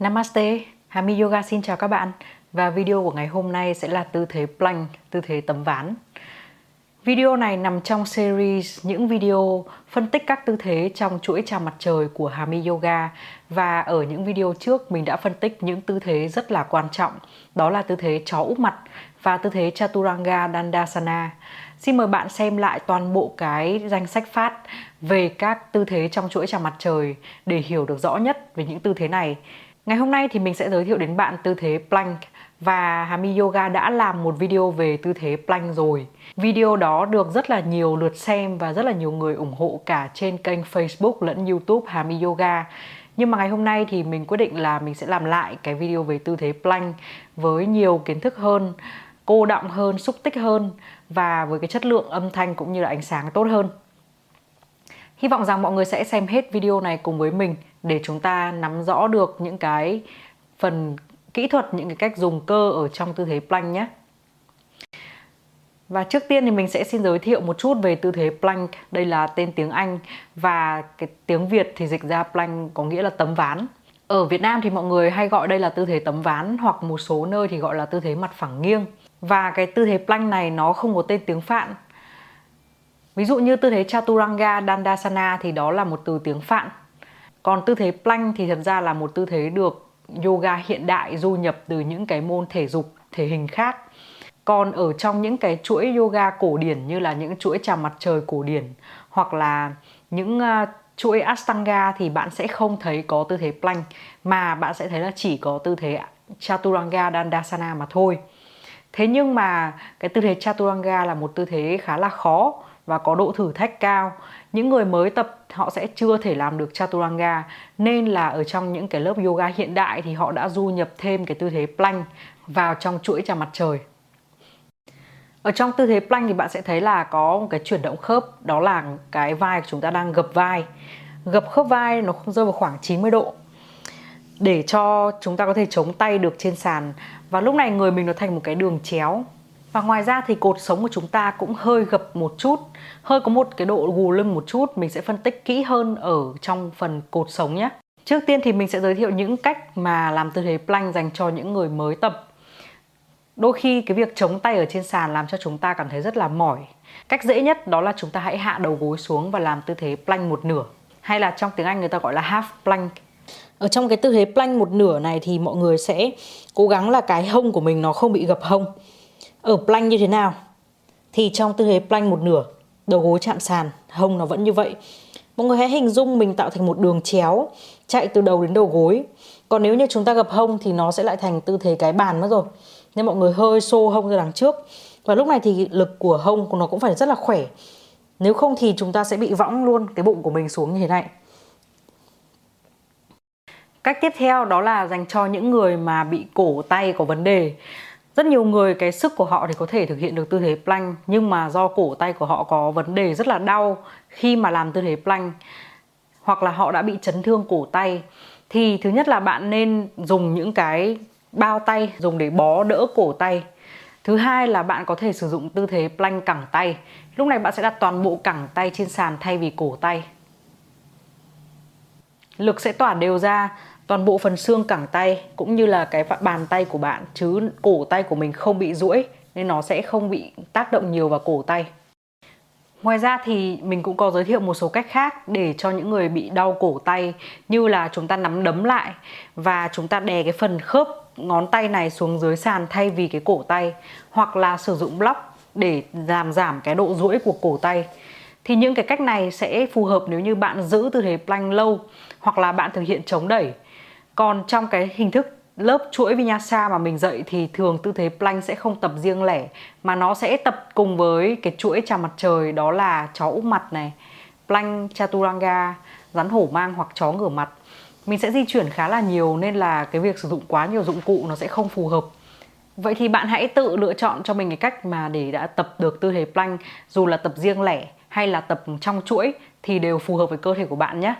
Namaste, Hami Yoga xin chào các bạn và video của ngày hôm nay sẽ là tư thế plank, tư thế tấm ván. Video này nằm trong series những video phân tích các tư thế trong chuỗi chào mặt trời của Hami Yoga và ở những video trước mình đã phân tích những tư thế rất là quan trọng đó là tư thế chó úp mặt và tư thế Chaturanga Dandasana. Xin mời bạn xem lại toàn bộ cái danh sách phát về các tư thế trong chuỗi chào mặt trời để hiểu được rõ nhất về những tư thế này. Ngày hôm nay thì mình sẽ giới thiệu đến bạn tư thế plank và Hami Yoga đã làm một video về tư thế plank rồi. Video đó được rất là nhiều lượt xem và rất là nhiều người ủng hộ cả trên kênh Facebook lẫn YouTube Hami Yoga. Nhưng mà ngày hôm nay thì mình quyết định là mình sẽ làm lại cái video về tư thế plank với nhiều kiến thức hơn, cô đọng hơn, xúc tích hơn và với cái chất lượng âm thanh cũng như là ánh sáng tốt hơn. Hy vọng rằng mọi người sẽ xem hết video này cùng với mình để chúng ta nắm rõ được những cái phần kỹ thuật, những cái cách dùng cơ ở trong tư thế plank nhé. Và trước tiên thì mình sẽ xin giới thiệu một chút về tư thế plank. Đây là tên tiếng Anh và cái tiếng Việt thì dịch ra plank có nghĩa là tấm ván. Ở Việt Nam thì mọi người hay gọi đây là tư thế tấm ván hoặc một số nơi thì gọi là tư thế mặt phẳng nghiêng. Và cái tư thế plank này nó không có tên tiếng Phạn. Ví dụ như tư thế Chaturanga Dandasana thì đó là một từ tiếng Phạn. Còn tư thế plank thì thật ra là một tư thế được yoga hiện đại du nhập từ những cái môn thể dục, thể hình khác còn ở trong những cái chuỗi yoga cổ điển như là những chuỗi chào mặt trời cổ điển hoặc là những uh, chuỗi Ashtanga thì bạn sẽ không thấy có tư thế plank mà bạn sẽ thấy là chỉ có tư thế Chaturanga Dandasana mà thôi. Thế nhưng mà cái tư thế Chaturanga là một tư thế khá là khó và có độ thử thách cao. Những người mới tập, họ sẽ chưa thể làm được Chaturanga nên là ở trong những cái lớp yoga hiện đại thì họ đã du nhập thêm cái tư thế plank vào trong chuỗi chào mặt trời. Ở trong tư thế plank thì bạn sẽ thấy là có một cái chuyển động khớp, đó là cái vai của chúng ta đang gập vai. Gập khớp vai nó không rơi vào khoảng 90 độ để cho chúng ta có thể chống tay được trên sàn và lúc này người mình nó thành một cái đường chéo và ngoài ra thì cột sống của chúng ta cũng hơi gập một chút, hơi có một cái độ gù lưng một chút. Mình sẽ phân tích kỹ hơn ở trong phần cột sống nhé. Trước tiên thì mình sẽ giới thiệu những cách mà làm tư thế plank dành cho những người mới tập. Đôi khi cái việc chống tay ở trên sàn làm cho chúng ta cảm thấy rất là mỏi. Cách dễ nhất đó là chúng ta hãy hạ đầu gối xuống và làm tư thế plank một nửa, hay là trong tiếng anh người ta gọi là half plank. Ở trong cái tư thế plank một nửa này thì mọi người sẽ cố gắng là cái hông của mình nó không bị gập hông ở plank như thế nào? Thì trong tư thế plank một nửa, đầu gối chạm sàn, hông nó vẫn như vậy. Mọi người hãy hình dung mình tạo thành một đường chéo, chạy từ đầu đến đầu gối. Còn nếu như chúng ta gập hông thì nó sẽ lại thành tư thế cái bàn mất rồi. Nên mọi người hơi xô hông ra đằng trước. Và lúc này thì lực của hông của nó cũng phải rất là khỏe. Nếu không thì chúng ta sẽ bị võng luôn cái bụng của mình xuống như thế này. Cách tiếp theo đó là dành cho những người mà bị cổ tay có vấn đề rất nhiều người, cái sức của họ thì có thể thực hiện được tư thế plank, nhưng mà do cổ tay của họ có vấn đề rất là đau khi mà làm tư thế plank, hoặc là họ đã bị chấn thương cổ tay. Thì thứ nhất là bạn nên dùng những cái bao tay, dùng để bó đỡ cổ tay. Thứ hai là bạn có thể sử dụng tư thế plank cẳng tay. Lúc này bạn sẽ đặt toàn bộ cẳng tay trên sàn thay vì cổ tay. Lực sẽ tỏa đều ra toàn bộ phần xương cẳng tay cũng như là cái bàn tay của bạn, chứ cổ tay của mình không bị duỗi nên nó sẽ không bị tác động nhiều vào cổ tay Ngoài ra thì mình cũng có giới thiệu một số cách khác để cho những người bị đau cổ tay, như là chúng ta nắm đấm lại và chúng ta đè cái phần khớp ngón tay này xuống dưới sàn thay vì cái cổ tay, hoặc là sử dụng block để làm giảm cái độ duỗi của cổ tay. Thì những cái cách này sẽ phù hợp nếu như bạn giữ tư thế plank lâu hoặc là bạn thực hiện chống đẩy. Còn trong cái hình thức lớp chuỗi vinyasa mà mình dạy thì thường tư thế plank sẽ không tập riêng lẻ mà nó sẽ tập cùng với cái chuỗi chào mặt trời đó là chó úp mặt này, plank chaturanga, rắn hổ mang hoặc chó ngửa mặt. Mình sẽ di chuyển khá là nhiều nên là cái việc sử dụng quá nhiều dụng cụ nó sẽ không phù hợp. Vậy thì bạn hãy tự lựa chọn cho mình cái cách mà để đã tập được tư thế plank dù là tập riêng lẻ hay là tập trong chuỗi thì đều phù hợp với cơ thể của bạn nhé.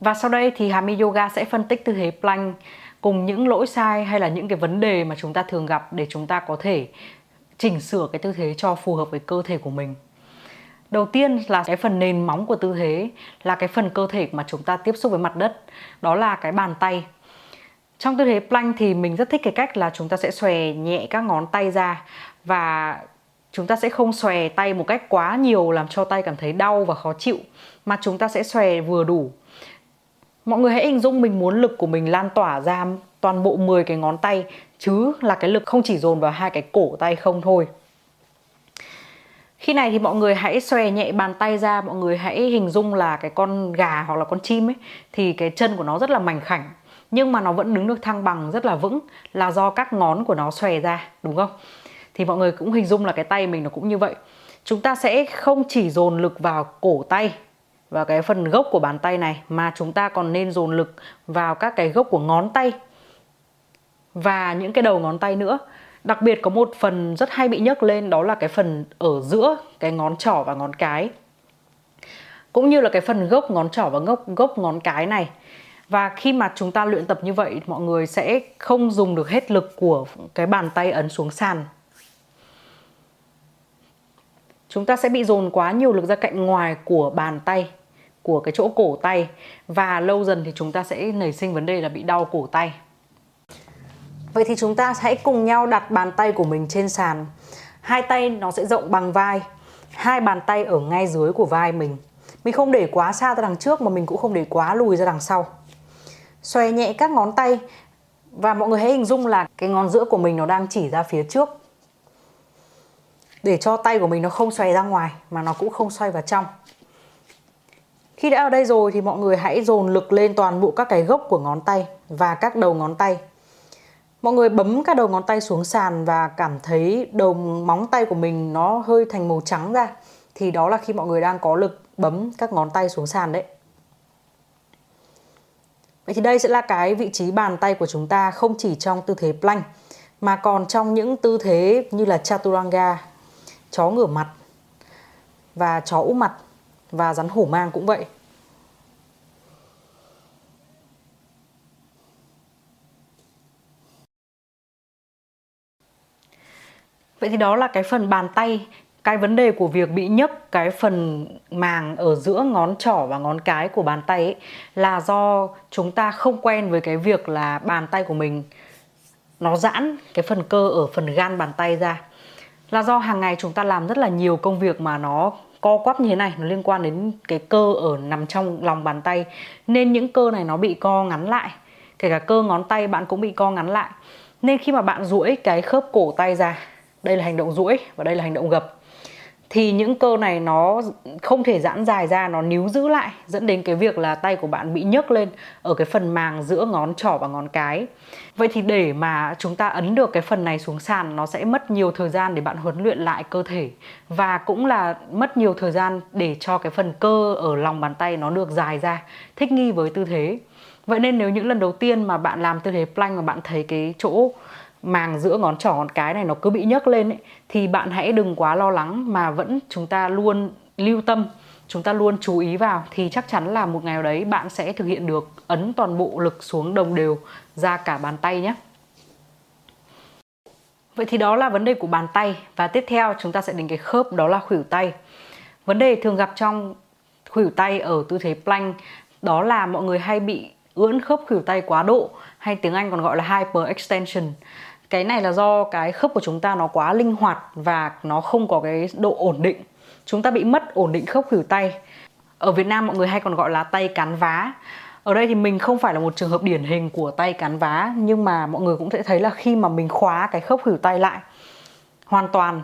Và sau đây thì Hami Yoga sẽ phân tích tư thế plank cùng những lỗi sai hay là những cái vấn đề mà chúng ta thường gặp để chúng ta có thể chỉnh sửa cái tư thế cho phù hợp với cơ thể của mình. Đầu tiên là cái phần nền móng của tư thế là cái phần cơ thể mà chúng ta tiếp xúc với mặt đất, đó là cái bàn tay. trong tư thế plank thì mình rất thích cái cách là chúng ta sẽ xòe nhẹ các ngón tay ra và chúng ta sẽ không xòe tay một cách quá nhiều làm cho tay cảm thấy đau và khó chịu mà chúng ta sẽ xòe vừa đủ mọi người hãy hình dung mình muốn lực của mình lan tỏa ra toàn bộ 10 cái ngón tay, chứ là cái lực không chỉ dồn vào hai cái cổ tay không thôi. Khi này thì mọi người hãy xòe nhẹ bàn tay ra, mọi người hãy hình dung là cái con gà hoặc là con chim ấy, thì cái chân của nó rất là mảnh khảnh, nhưng mà nó vẫn đứng được thăng bằng rất là vững, là do các ngón của nó xòe ra, đúng không? Thì mọi người cũng hình dung là cái tay mình nó cũng như vậy. Chúng ta sẽ không chỉ dồn lực vào cổ tay và cái phần gốc của bàn tay này mà chúng ta còn nên dồn lực vào các cái gốc của ngón tay và những cái đầu ngón tay nữa. Đặc biệt có một phần rất hay bị nhấc lên, đó là cái phần ở giữa cái ngón trỏ và ngón cái, cũng như là cái phần gốc ngón trỏ và gốc gốc ngón cái này. Và khi mà chúng ta luyện tập như vậy, mọi người sẽ không dùng được hết lực của cái bàn tay ấn xuống sàn. Chúng ta sẽ bị dồn quá nhiều lực ra cạnh ngoài của bàn tay của cái chỗ cổ tay và lâu dần thì chúng ta sẽ nảy sinh vấn đề là bị đau cổ tay Vậy thì chúng ta hãy cùng nhau đặt bàn tay của mình trên sàn. Hai tay nó sẽ rộng bằng vai. Hai bàn tay ở ngay dưới của vai mình. Mình không để quá xa ra đằng trước mà mình cũng không để quá lùi ra đằng sau. Xòe nhẹ các ngón tay và mọi người hãy hình dung là cái ngón giữa của mình nó đang chỉ ra phía trước. Để cho tay của mình nó không xoay ra ngoài mà nó cũng không xoay vào trong. Khi đã ở đây rồi thì mọi người hãy dồn lực lên toàn bộ các cái gốc của ngón tay và các đầu ngón tay. Mọi người bấm các đầu ngón tay xuống sàn và cảm thấy đầu móng tay của mình nó hơi thành màu trắng ra. Thì đó là khi mọi người đang có lực bấm các ngón tay xuống sàn đấy. Vậy thì đây sẽ là cái vị trí bàn tay của chúng ta không chỉ trong tư thế plank mà còn trong những tư thế như là chaturanga, chó ngửa mặt và chó úp mặt và rắn hổ mang cũng vậy. Vậy thì đó là cái phần bàn tay cái vấn đề của việc bị nhấp cái phần màng ở giữa ngón trỏ và ngón cái của bàn tay ấy là do chúng ta không quen với cái việc là bàn tay của mình nó giãn cái phần cơ ở phần gan bàn tay ra là do hàng ngày chúng ta làm rất là nhiều công việc mà nó co quắp như thế này, nó liên quan đến cái cơ ở nằm trong lòng bàn tay. Nên những cơ này nó bị co ngắn lại, kể cả cơ ngón tay bạn cũng bị co ngắn lại. Nên khi mà bạn duỗi cái khớp cổ tay ra, đây là hành động duỗi và đây là hành động gập thì những cơ này nó không thể giãn dài ra, nó níu giữ lại, dẫn đến cái việc là tay của bạn bị nhấc lên ở cái phần màng giữa ngón trỏ và ngón cái. Vậy thì để mà chúng ta ấn được cái phần này xuống sàn, nó sẽ mất nhiều thời gian để bạn huấn luyện lại cơ thể. Và cũng là mất nhiều thời gian để cho cái phần cơ ở lòng bàn tay nó được dài ra, thích nghi với tư thế. Vậy nên nếu những lần đầu tiên mà bạn làm tư thế plank mà bạn thấy cái chỗ màng giữa ngón trỏ ngón cái này nó cứ bị nhấc lên ấy, thì bạn hãy đừng quá lo lắng mà vẫn chúng ta luôn lưu tâm chúng ta luôn chú ý vào. Thì chắc chắn là một ngày nào đấy bạn sẽ thực hiện được ấn toàn bộ lực xuống đồng đều ra cả bàn tay nhé. Vậy thì đó là vấn đề của bàn tay. Và tiếp theo chúng ta sẽ đến cái khớp đó là khuỷu tay. Vấn đề thường gặp trong khuỷu tay ở tư thế plank đó là mọi người hay bị ưỡn khớp khuỷu tay quá độ, hay tiếng Anh còn gọi là hyper extension cái này là do cái khớp của chúng ta nó quá linh hoạt và nó không có cái độ ổn định. Chúng ta bị mất ổn định khớp khuỷu tay. Ở Việt Nam mọi người hay còn gọi là tay cán vá. Ở đây thì mình không phải là một trường hợp điển hình của tay cán vá, nhưng mà mọi người cũng sẽ thấy là khi mà mình khóa cái khớp khuỷu tay lại, hoàn toàn,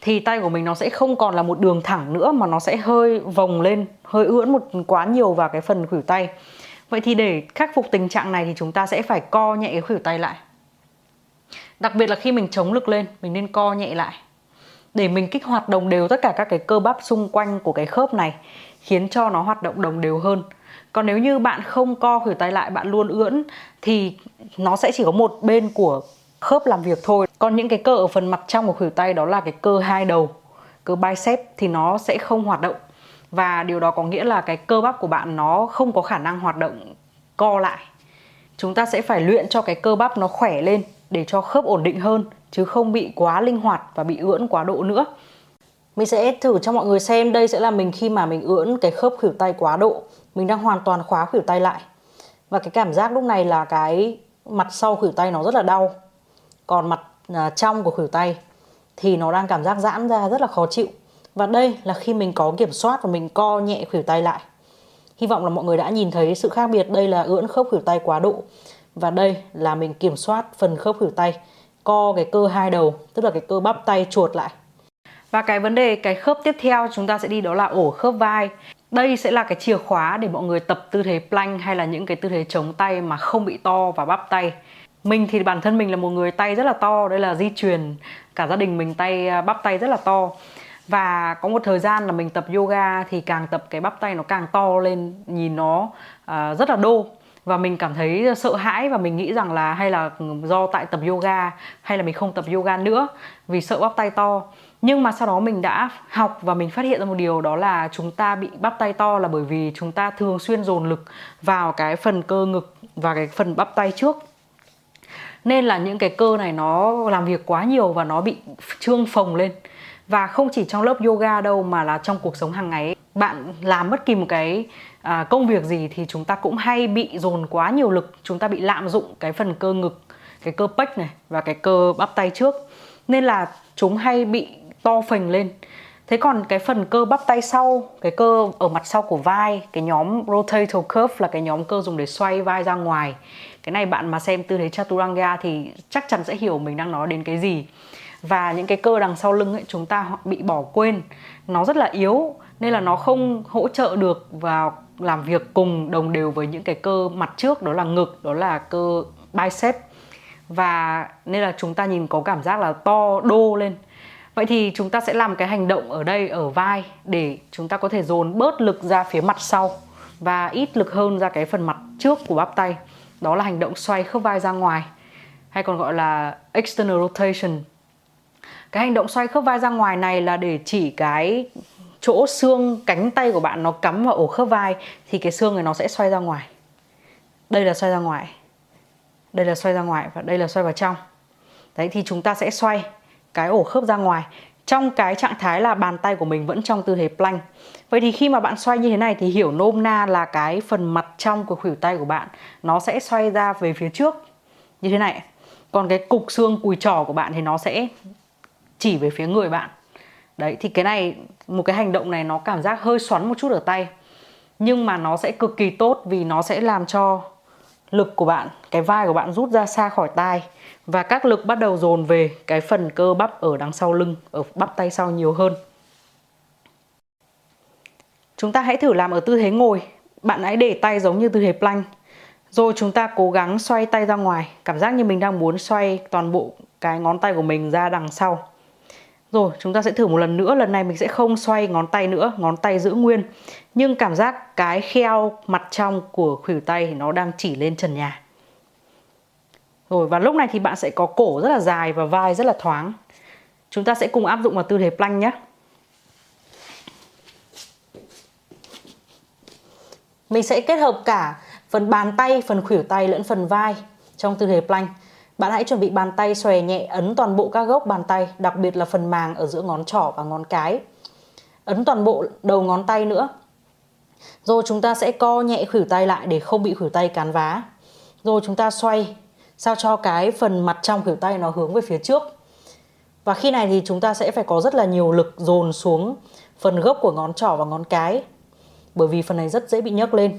thì tay của mình nó sẽ không còn là một đường thẳng nữa, mà nó sẽ hơi vòng lên, hơi ưỡn một quá nhiều vào cái phần khuỷu tay vậy thì để khắc phục tình trạng này thì chúng ta sẽ phải co nhẹ cái khuỷu tay lại. Đặc biệt là khi mình chống lực lên, Mình nên co nhẹ lại. Để mình kích hoạt đồng đều tất cả các cái cơ bắp xung quanh của cái khớp này, Khiến cho nó hoạt động đồng đều hơn. Còn nếu như bạn không co khuỷu tay lại, Bạn luôn ưỡn, Thì nó sẽ chỉ có một bên của khớp làm việc thôi. Còn những cái cơ ở phần mặt trong của khuỷu tay Đó là cái cơ hai đầu, Cơ bicep thì nó sẽ không hoạt động. Và điều đó có nghĩa là cái cơ bắp của bạn Nó không có khả năng hoạt động co lại Chúng ta sẽ phải luyện cho cái cơ bắp nó khỏe lên để cho khớp ổn định hơn, chứ không bị quá linh hoạt và bị ưỡn quá độ nữa. Mình sẽ thử cho mọi người xem, đây sẽ là mình khi mà mình ưỡn cái khớp khuỷu tay quá độ. Mình đang hoàn toàn khóa khuỷu tay lại. Và cái cảm giác lúc này là cái mặt sau khuỷu tay nó rất là đau còn mặt à, trong của khuỷu tay thì nó đang cảm giác giãn ra rất là khó chịu và đây là khi mình có kiểm soát và mình co nhẹ khuỷu tay lại. Hy vọng là mọi người đã nhìn thấy sự khác biệt. Đây là ưỡn khớp khuỷu tay quá độ. Và đây là mình kiểm soát phần khớp khuỷu tay, co cái cơ hai đầu, tức là cái cơ bắp tay chuột lại. Và cái vấn đề, cái khớp tiếp theo chúng ta sẽ đi đó là ổ khớp vai. Đây sẽ là cái chìa khóa để mọi người tập tư thế plank hay là những cái tư thế chống tay mà không bị to và bắp tay. Mình thì bản thân mình là một người tay rất là to, đây là di truyền. Cả gia đình mình tay à, bắp tay rất là to và có một thời gian là mình tập yoga thì càng tập cái bắp tay nó càng to lên nhìn nó uh, rất là đô. Và mình cảm thấy sợ hãi và mình nghĩ rằng là hay là do tại tập yoga hay là mình không tập yoga nữa vì sợ bắp tay to. Nhưng mà sau đó mình đã học và mình phát hiện ra một điều đó là chúng ta bị bắp tay to là bởi vì chúng ta thường xuyên dồn lực vào cái phần cơ ngực và cái phần bắp tay trước. Nên là những cái cơ này nó làm việc quá nhiều và nó bị trương phồng lên và không chỉ trong lớp yoga đâu mà là trong cuộc sống hàng ngày bạn làm bất kỳ một cái à, công việc gì thì chúng ta cũng hay bị dồn quá nhiều lực chúng ta bị lạm dụng cái phần cơ ngực cái cơ pec này và cái cơ bắp tay trước. Nên là chúng hay bị to phình lên. Thế còn cái phần cơ bắp tay sau cái cơ ở mặt sau của vai cái nhóm rotator cuff là cái nhóm cơ dùng để xoay vai ra ngoài. Cái này bạn mà xem tư thế chaturanga thì chắc chắn sẽ hiểu mình đang nói đến cái gì và những cái cơ đằng sau lưng ấy, chúng ta bị bỏ quên. Nó rất là yếu, nên là nó không hỗ trợ được vào làm việc cùng đồng đều với những cái cơ mặt trước, đó là ngực, đó là cơ bicep. Và nên là chúng ta nhìn có cảm giác là to, đô lên. Vậy thì chúng ta sẽ làm cái hành động ở đây, ở vai, để chúng ta có thể dồn bớt lực ra phía mặt sau và ít lực hơn ra cái phần mặt trước của bắp tay. Đó là hành động xoay khớp vai ra ngoài, hay còn gọi là external rotation cái hành động xoay khớp vai ra ngoài này là để chỉ cái chỗ xương cánh tay của bạn nó cắm vào ổ khớp vai thì cái xương này nó sẽ xoay ra ngoài. Đây là xoay ra ngoài. Đây là xoay ra ngoài và đây là xoay vào trong. Đấy, thì chúng ta sẽ xoay cái ổ khớp ra ngoài. Trong cái trạng thái là bàn tay của mình vẫn trong tư thế plank. Vậy thì khi mà bạn xoay như thế này thì hiểu nôm na là cái phần mặt trong của khuỷu tay của bạn nó sẽ xoay ra về phía trước. Như thế này. Còn cái cục xương cùi trỏ của bạn thì nó sẽ chỉ về phía người bạn. Đấy, thì cái này, một cái hành động này nó cảm giác hơi xoắn một chút ở tay. Nhưng mà nó sẽ cực kỳ tốt vì nó sẽ làm cho lực của bạn, cái vai của bạn rút ra xa khỏi tai. Và các lực bắt đầu dồn về cái phần cơ bắp ở đằng sau lưng, ở bắp tay sau nhiều hơn. Chúng ta hãy thử làm ở tư thế ngồi. Bạn hãy để tay giống như tư thế plank. Rồi chúng ta cố gắng xoay tay ra ngoài. Cảm giác như mình đang muốn xoay toàn bộ cái ngón tay của mình ra đằng sau rồi chúng ta sẽ thử một lần nữa. Lần này mình sẽ không xoay ngón tay nữa Ngón tay giữ nguyên. Nhưng cảm giác cái kheo mặt trong của khuỷu tay thì nó đang chỉ lên trần nhà. Rồi và lúc này thì bạn sẽ có cổ rất là dài và vai rất là thoáng. Chúng ta sẽ cùng áp dụng vào tư thế plank nhé. Mình sẽ kết hợp cả phần bàn tay, phần khuỷu tay lẫn phần vai trong tư thế plank bạn hãy chuẩn bị bàn tay xòe nhẹ ấn toàn bộ các gốc bàn tay, đặc biệt là phần màng ở giữa ngón trỏ và ngón cái. Ấn toàn bộ đầu ngón tay nữa. Rồi chúng ta sẽ co nhẹ khuỷu tay lại để không bị khuỷu tay cán vá. Rồi chúng ta xoay sao cho cái phần mặt trong khuỷu tay nó hướng về phía trước. Và khi này thì chúng ta sẽ phải có rất là nhiều lực dồn xuống phần gốc của ngón trỏ và ngón cái. Bởi vì phần này rất dễ bị nhấc lên.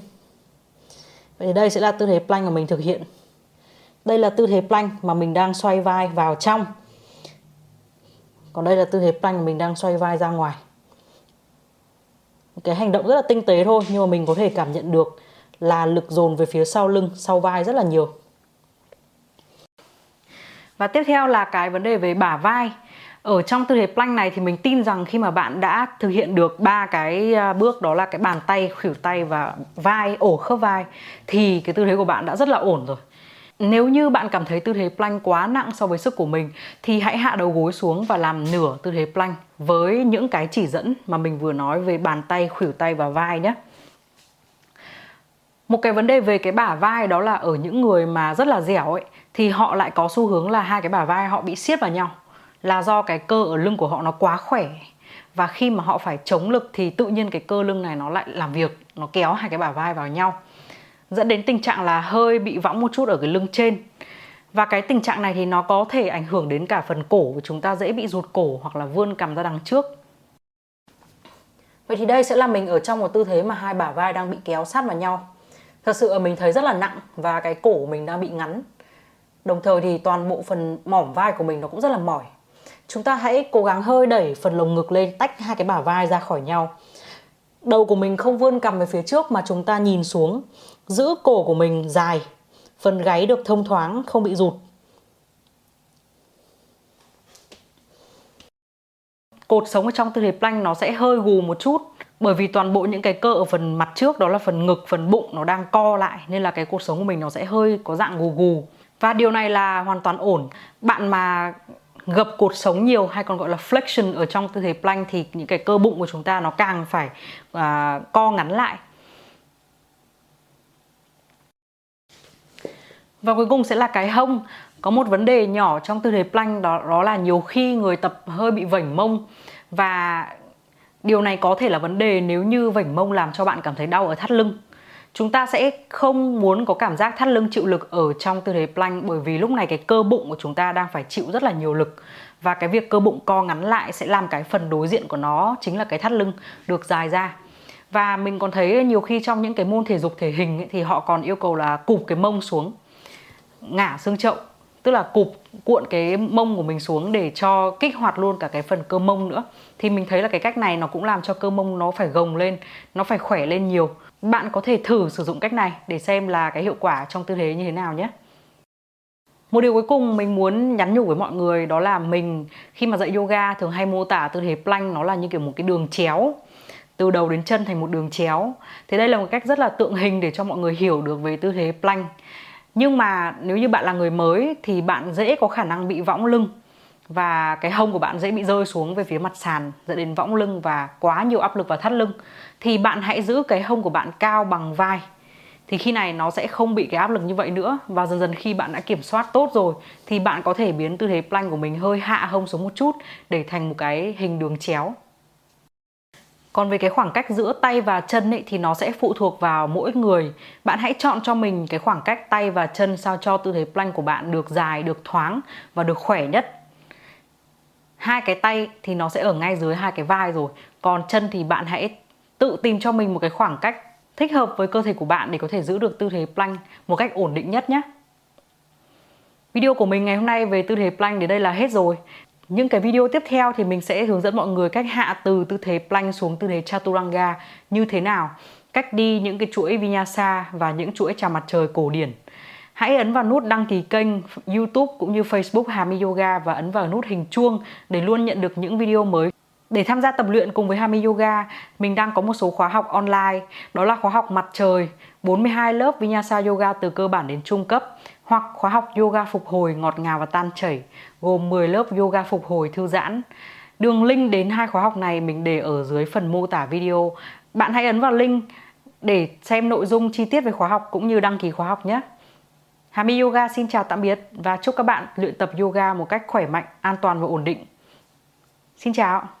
Vậy thì đây sẽ là tư thế plank mà mình thực hiện. Đây là tư thế plank mà mình đang xoay vai vào trong. Còn đây là tư thế plank mà mình đang xoay vai ra ngoài. Cái hành động rất là tinh tế thôi nhưng mà mình có thể cảm nhận được là lực dồn về phía sau lưng, sau vai rất là nhiều. Và tiếp theo là cái vấn đề về bả vai. Ở trong tư thế plank này thì mình tin rằng khi mà bạn đã thực hiện được ba cái à, bước đó là cái bàn tay, khuỷu tay và vai, ổ khớp vai thì cái tư thế của bạn đã rất là ổn rồi. Nếu như bạn cảm thấy tư thế plank quá nặng so với sức của mình thì hãy hạ đầu gối xuống và làm nửa tư thế plank với những cái chỉ dẫn mà mình vừa nói về bàn tay, khuỷu tay và vai nhé. Một cái vấn đề về cái bả vai đó là ở những người mà rất là dẻo ấy thì họ lại có xu hướng là hai cái bả vai họ bị siết vào nhau là do cái cơ ở lưng của họ nó quá khỏe và khi mà họ phải chống lực thì tự nhiên cái cơ lưng này nó lại làm việc nó kéo hai cái bả vai vào nhau dẫn đến tình trạng là hơi bị võng một chút ở cái lưng trên và cái tình trạng này thì nó có thể ảnh hưởng đến cả phần cổ và chúng ta dễ bị rụt cổ hoặc là vươn cằm ra đằng trước Vậy thì đây sẽ là mình ở trong một tư thế mà hai bả vai đang bị kéo sát vào nhau. Thật sự mình thấy rất là nặng và cái cổ của mình đang bị ngắn. Đồng thời thì toàn bộ phần mỏm vai của mình nó cũng rất là mỏi. Chúng ta hãy cố gắng hơi đẩy phần lồng ngực lên, tách hai cái bả vai ra khỏi nhau. Đầu của mình không vươn cầm về phía trước mà chúng ta nhìn xuống. Giữ cổ của mình dài. Phần gáy được thông thoáng, không bị rụt. cột sống ở trong tư thế plank nó sẽ hơi gù một chút bởi vì toàn bộ những cái cơ ở phần mặt trước đó là phần ngực phần bụng nó đang co lại nên là cái cột sống của mình nó sẽ hơi có dạng gù gù và điều này là hoàn toàn ổn bạn mà gập cột sống nhiều hay còn gọi là flexion ở trong tư thế plank thì những cái cơ bụng của chúng ta nó càng phải uh, co ngắn lại. Và cuối cùng sẽ là cái hông. Có một vấn đề nhỏ trong tư thế plank đó đó là nhiều khi người tập hơi bị vảnh mông. Và điều này có thể là vấn đề nếu như vảnh mông làm cho bạn cảm thấy đau ở thắt lưng chúng ta sẽ không muốn có cảm giác thắt lưng chịu lực ở trong tư thế plank bởi vì lúc này cái cơ bụng của chúng ta đang phải chịu rất là nhiều lực. Và cái việc cơ bụng co ngắn lại sẽ làm cái phần đối diện của nó chính là cái thắt lưng được dài ra. Và mình còn thấy nhiều khi trong những cái môn thể dục thể hình ấy, thì họ còn yêu cầu là cụp cái mông xuống ngả xương chậu tức là cụp cuộn cái mông của mình xuống để cho kích hoạt luôn cả cái phần cơ mông nữa. Thì mình thấy là cái cách này nó cũng làm cho cơ mông nó phải gồng lên nó phải khỏe lên nhiều bạn có thể thử sử dụng cách này để xem là cái hiệu quả trong tư thế như thế nào nhé. Một điều cuối cùng mình muốn nhắn nhủ với mọi người đó là mình khi mà dạy yoga thường hay mô tả tư thế plank nó là như kiểu một cái đường chéo, từ đầu đến chân thành một đường chéo. Thế đây là một cách rất là tượng hình để cho mọi người hiểu được về tư thế plank. Nhưng mà nếu như bạn là người mới thì bạn dễ có khả năng bị võng lưng và cái hông của bạn dễ bị rơi xuống về phía mặt sàn dẫn đến võng lưng và quá nhiều áp lực vào thắt lưng. Thì bạn hãy giữ cái hông của bạn cao bằng vai. Thì khi này nó sẽ không bị cái áp lực như vậy nữa. Và dần dần khi bạn đã kiểm soát tốt rồi thì bạn có thể biến tư thế plank của mình hơi hạ hông xuống một chút để thành một cái hình đường chéo. Còn về cái khoảng cách giữa tay và chân ấy, thì nó sẽ phụ thuộc vào mỗi người. Bạn hãy chọn cho mình cái khoảng cách tay và chân sao cho tư thế plank của bạn được dài được thoáng và được khỏe nhất hai cái tay thì nó sẽ ở ngay dưới hai cái vai rồi. Còn chân thì bạn hãy tự tìm cho mình một cái khoảng cách thích hợp với cơ thể của bạn để có thể giữ được tư thế plank một cách ổn định nhất nhé. Video của mình ngày hôm nay về tư thế plank đến đây là hết rồi. Những cái video tiếp theo thì mình sẽ hướng dẫn mọi người cách hạ từ tư thế plank xuống tư thế chaturanga như thế nào, cách đi những cái chuỗi vinyasa và những chuỗi chào mặt trời cổ điển. Hãy ấn vào nút đăng ký kênh YouTube cũng như Facebook Hami Yoga và ấn vào nút hình chuông để luôn nhận được những video mới. Để tham gia tập luyện cùng với Hami Yoga, mình đang có một số khóa học online, đó là khóa học mặt trời, 42 lớp Vinyasa Yoga từ cơ bản đến trung cấp hoặc khóa học yoga phục hồi ngọt ngào và tan chảy gồm 10 lớp yoga phục hồi thư giãn. Đường link đến hai khóa học này mình để ở dưới phần mô tả video. Bạn hãy ấn vào link để xem nội dung chi tiết về khóa học cũng như đăng ký khóa học nhé. Hami Yoga xin chào tạm biệt và chúc các bạn luyện tập yoga một cách khỏe mạnh, an toàn và ổn định. Xin chào!